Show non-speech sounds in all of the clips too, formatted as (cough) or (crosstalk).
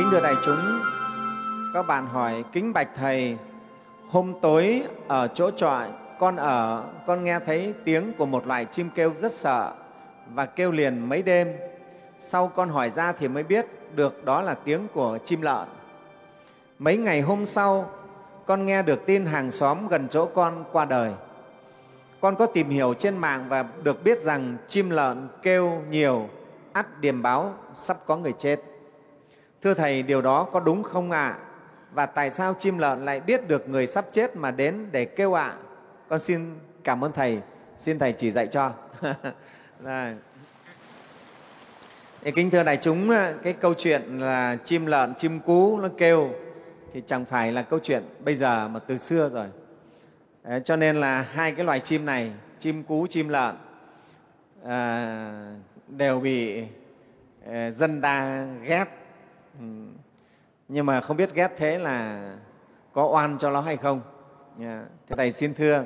Kính thưa đại chúng, các bạn hỏi kính bạch thầy, hôm tối ở chỗ trọ con ở, con nghe thấy tiếng của một loài chim kêu rất sợ và kêu liền mấy đêm. Sau con hỏi ra thì mới biết được đó là tiếng của chim lợn. Mấy ngày hôm sau, con nghe được tin hàng xóm gần chỗ con qua đời. Con có tìm hiểu trên mạng và được biết rằng chim lợn kêu nhiều, ắt điềm báo sắp có người chết. Thưa Thầy, điều đó có đúng không ạ? À? Và tại sao chim lợn lại biết được người sắp chết mà đến để kêu ạ? À? Con xin cảm ơn Thầy, xin Thầy chỉ dạy cho. (laughs) Thì kính thưa đại chúng, ờ, cái câu chuyện là chim lợn, chim cú nó kêu thì chẳng phải là câu chuyện bây giờ mà từ xưa rồi. Đấy, cho nên là hai cái loài chim này, chim cú, chim lợn à, đều bị à, dân ta ghét. Ừ. Nhưng mà không biết ghét thế là có oan cho nó hay không. Dạ. Yeah. Thế Thầy xin thưa,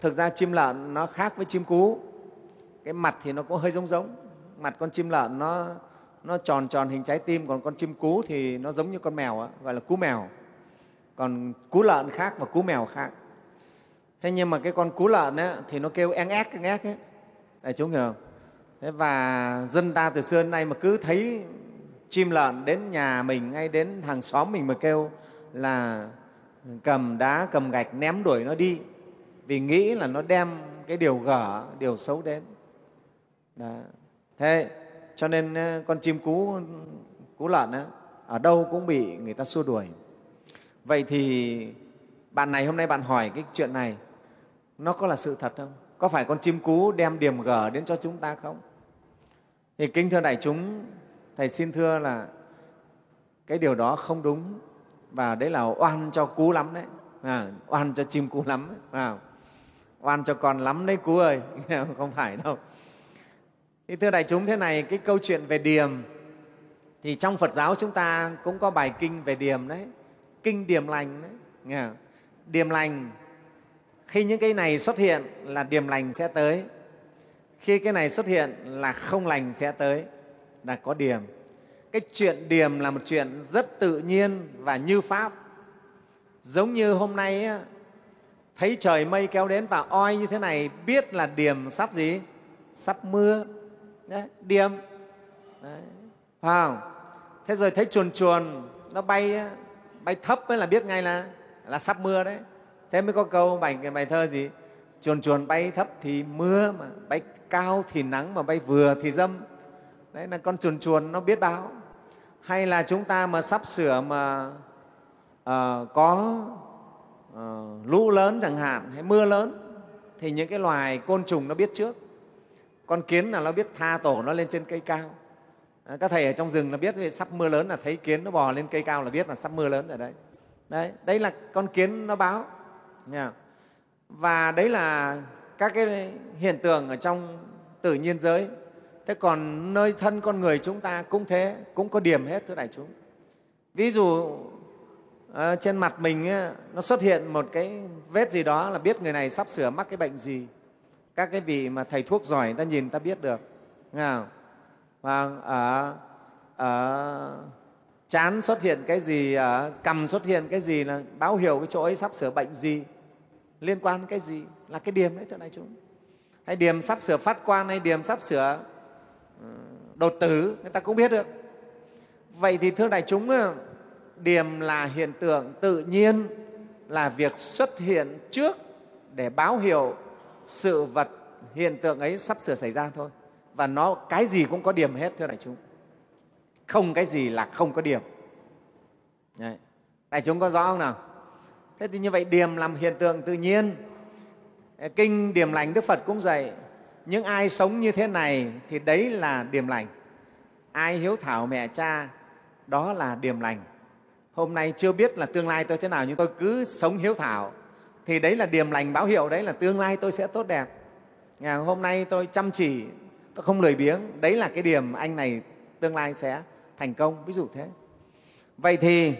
thực ra chim lợn nó khác với chim cú. Cái mặt thì nó cũng hơi giống giống. Mặt con chim lợn nó nó tròn tròn hình trái tim, còn con chim cú thì nó giống như con mèo, đó, gọi là cú mèo. Còn cú lợn khác và cú mèo khác thế nhưng mà cái con cú lợn ấy, thì nó kêu eng ác eng ác ấy đại chúng hiểu không thế và dân ta từ xưa đến nay mà cứ thấy chim lợn đến nhà mình hay đến hàng xóm mình mà kêu là cầm đá, cầm gạch ném đuổi nó đi. Vì nghĩ là nó đem cái điều gở, điều xấu đến. Đó. thế cho nên ờ, con chim cú cú lợn á, ở đâu cũng bị người ta xua đuổi. Vậy thì bạn này hôm nay bạn hỏi cái chuyện này, nó có là sự thật không? Có phải con chim cú đem điểm gở đến cho chúng ta không? Thì kính thưa đại chúng thầy xin thưa là cái điều đó không đúng và đấy là oan cho cú lắm đấy. À, oan cho chim cú lắm đấy. À, oan cho con lắm đấy cú ơi. (laughs) Không phải đâu. Thì thưa đại chúng thế này cái câu chuyện về điềm. Thì trong phật giáo chúng ta cũng có bài kinh về điềm đấy. Kinh điềm lành đấy. Nghe điềm lành. Khi những cái này xuất hiện là điềm lành sẽ tới. Khi cái này xuất hiện là không lành sẽ tới là có điềm cái chuyện điềm là một chuyện rất tự nhiên và như pháp. Giống như hôm nay thấy trời mây kéo đến và oi như thế này biết là điềm sắp gì? Sắp mưa. Đấy, điềm Đấy. phải không? Thế rồi thấy chuồn chuồn nó bay bay thấp mới là biết ngay là là sắp mưa đấy. Thế mới có câu bài bài thơ gì? Chuồn chuồn bay thấp thì mưa mà bay cao thì nắng mà bay vừa thì dâm đấy là con chuồn chuồn nó biết báo. Hay là chúng ta mà sắp sửa mà uh, có uh, lũ lớn chẳng hạn hay mưa lớn thì những cái loài côn trùng nó biết trước. Con kiến là nó biết tha tổ nó lên trên cây cao. Ờ, à, các thầy ở trong rừng nó biết sắp mưa lớn là thấy kiến nó bò lên cây cao là biết là sắp mưa lớn rồi đấy. Đấy đấy là con kiến nó báo. Nha. Và đấy là các cái hiện tượng ở trong tự nhiên giới thế còn nơi thân con người chúng ta cũng thế cũng có điểm hết thưa đại chúng. Ví dụ à, trên mặt mình ấy, nó xuất hiện một cái vết gì đó là biết người này sắp sửa mắc cái bệnh gì. Các cái vị mà thầy thuốc giỏi ta nhìn ta biết được. Nghe không? và ở, ở chán xuất hiện cái gì ở cầm xuất hiện cái gì là báo hiệu cái chỗ ấy sắp sửa bệnh gì. Liên quan cái gì? Là cái điểm đấy thưa đại chúng. Hay điểm sắp sửa phát quan hay điểm sắp sửa Ờ, đột tử, người ta cũng biết được. Vậy thì thưa đại chúng ờ, điểm là hiện tượng tự nhiên là việc xuất hiện trước để báo hiệu sự vật, hiện tượng ấy sắp sửa xảy ra thôi. Và nó, cái gì cũng có điểm hết, thưa đại chúng. Không cái gì là không có điểm. Đấy. đại chúng có rõ không nào? Thế thì như vậy, điểm làm hiện tượng tự nhiên, kinh, điểm lành đức phật cũng dạy những ai sống như thế này thì đấy là điềm lành. Ai hiếu thảo mẹ cha, đó là điềm lành. Hôm nay chưa biết là tương lai tôi thế nào, nhưng tôi cứ sống hiếu thảo. Thì đấy là điềm lành báo hiệu, đấy là tương lai tôi sẽ tốt đẹp. Ngày hôm nay tôi chăm chỉ, tôi không lười biếng, đấy là cái điểm anh này tương lai sẽ thành công, ví dụ thế. Vậy thì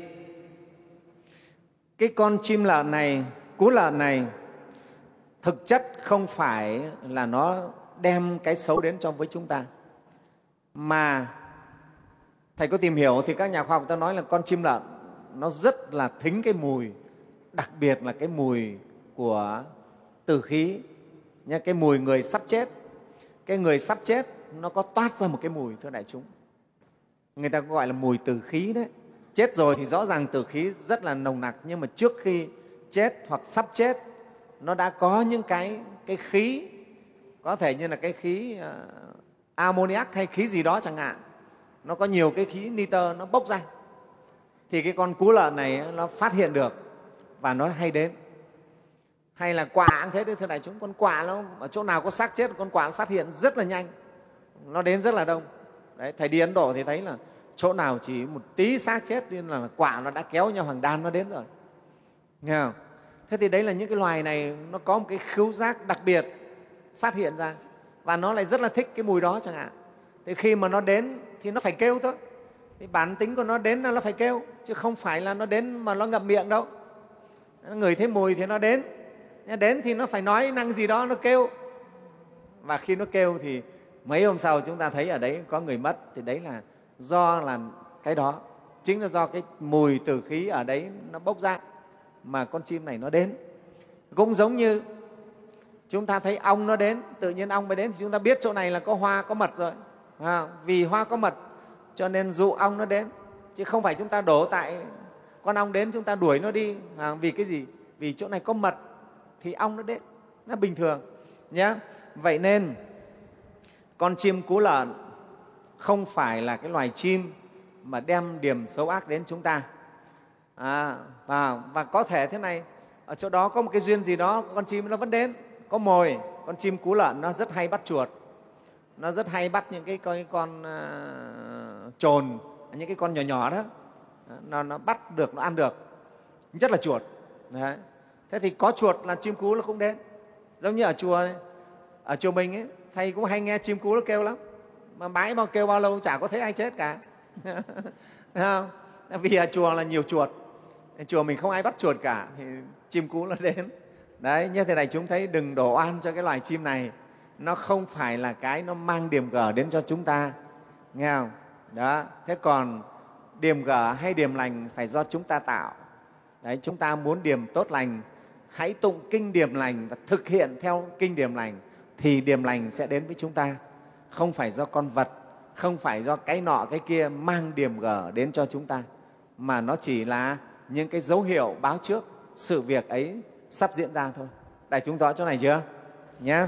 cái con chim lợn này, cú lợn này thực chất không phải là nó đem cái xấu đến trong với chúng ta. Mà thầy có tìm hiểu thì các nhà khoa học ta nói là con chim lợn nó rất là thính cái mùi, đặc biệt là cái mùi của tử khí. Nha cái mùi người sắp chết, cái người sắp chết nó có toát ra một cái mùi, thưa đại chúng. Người ta gọi là mùi tử khí đấy. Chết rồi thì rõ ràng tử khí rất là nồng nặc, nhưng mà trước khi chết hoặc sắp chết nó đã có những cái cái khí có thể như là cái khí uh, ammoniac hay khí gì đó chẳng hạn. Nó có nhiều cái khí nitơ nó bốc ra. Thì cái con cú lợn này ờ, nó phát hiện được và nó hay đến. Hay là quả cũng thế đấy thưa đại chúng. Con quả nó ở chỗ nào có xác chết con quả nó phát hiện rất là nhanh. Nó đến rất là đông. Đấy thầy đi ấn độ thì thấy là chỗ nào chỉ một tí xác chết nên là quả nó đã kéo nhau hàng đàn nó đến rồi. Nghe không? Thế thì đấy là những cái loài này, nó có một cái khứu giác đặc biệt phát hiện ra. Và nó lại rất là thích cái mùi đó chẳng hạn. Thì khi mà nó đến thì nó phải kêu thôi. Thì bản tính của nó đến là nó phải kêu, chứ không phải là nó đến mà nó ngậm miệng đâu. Người thấy mùi thì nó đến. Đến thì nó phải nói năng gì đó, nó kêu. Và khi nó kêu thì mấy hôm sau chúng ta thấy ở đấy có người mất, thì đấy là do là cái đó. Chính là do cái mùi tử khí ở đấy nó bốc ra mà con chim này nó đến. Cũng giống như chúng ta thấy ong nó đến tự nhiên ong mới đến. Thì chúng ta biết chỗ này là có hoa có mật rồi. À, vì hoa có mật cho nên dụ ong nó đến. Chứ không phải chúng ta đổ tại con ong đến chúng ta đuổi nó đi. À, vì cái gì? Vì chỗ này có mật thì ong nó đến. Nó bình thường nhé vậy nên con chim cú lợn không phải là cái loài chim mà đem điểm xấu ác đến chúng ta à, và, và có thể thế này ở chỗ đó có một cái duyên gì đó con chim nó vẫn đến có mồi con chim cú lợn nó rất hay bắt chuột nó rất hay bắt những cái, cái con uh, trồn những cái con nhỏ nhỏ đó nó, nó bắt được nó ăn được rất là chuột Đấy. thế thì có chuột là chim cú nó cũng đến giống như ở chùa này, ở chùa mình ấy, thầy cũng hay nghe chim cú nó kêu lắm mà mãi bao kêu bao lâu chả có thấy ai chết cả (laughs) không? vì ở chùa là nhiều chuột chùa mình không ai bắt chuột cả, thì chim cú nó đến. Đấy, như thế này chúng thấy đừng đổ oan cho cái loài chim này. Nó không phải là cái nó mang điểm gở đến cho chúng ta, nghe không? Đó, thế còn điểm gở hay điểm lành phải do chúng ta tạo. Đấy, chúng ta muốn điểm tốt lành, hãy tụng kinh điểm lành và thực hiện theo kinh điểm lành, thì điểm lành sẽ đến với chúng ta. Không phải do con vật, không phải do cái nọ cái kia mang điểm gở đến cho chúng ta, mà nó chỉ là những cái dấu hiệu báo trước sự việc ấy sắp diễn ra thôi. Đại chúng rõ chỗ này chưa? Nhé.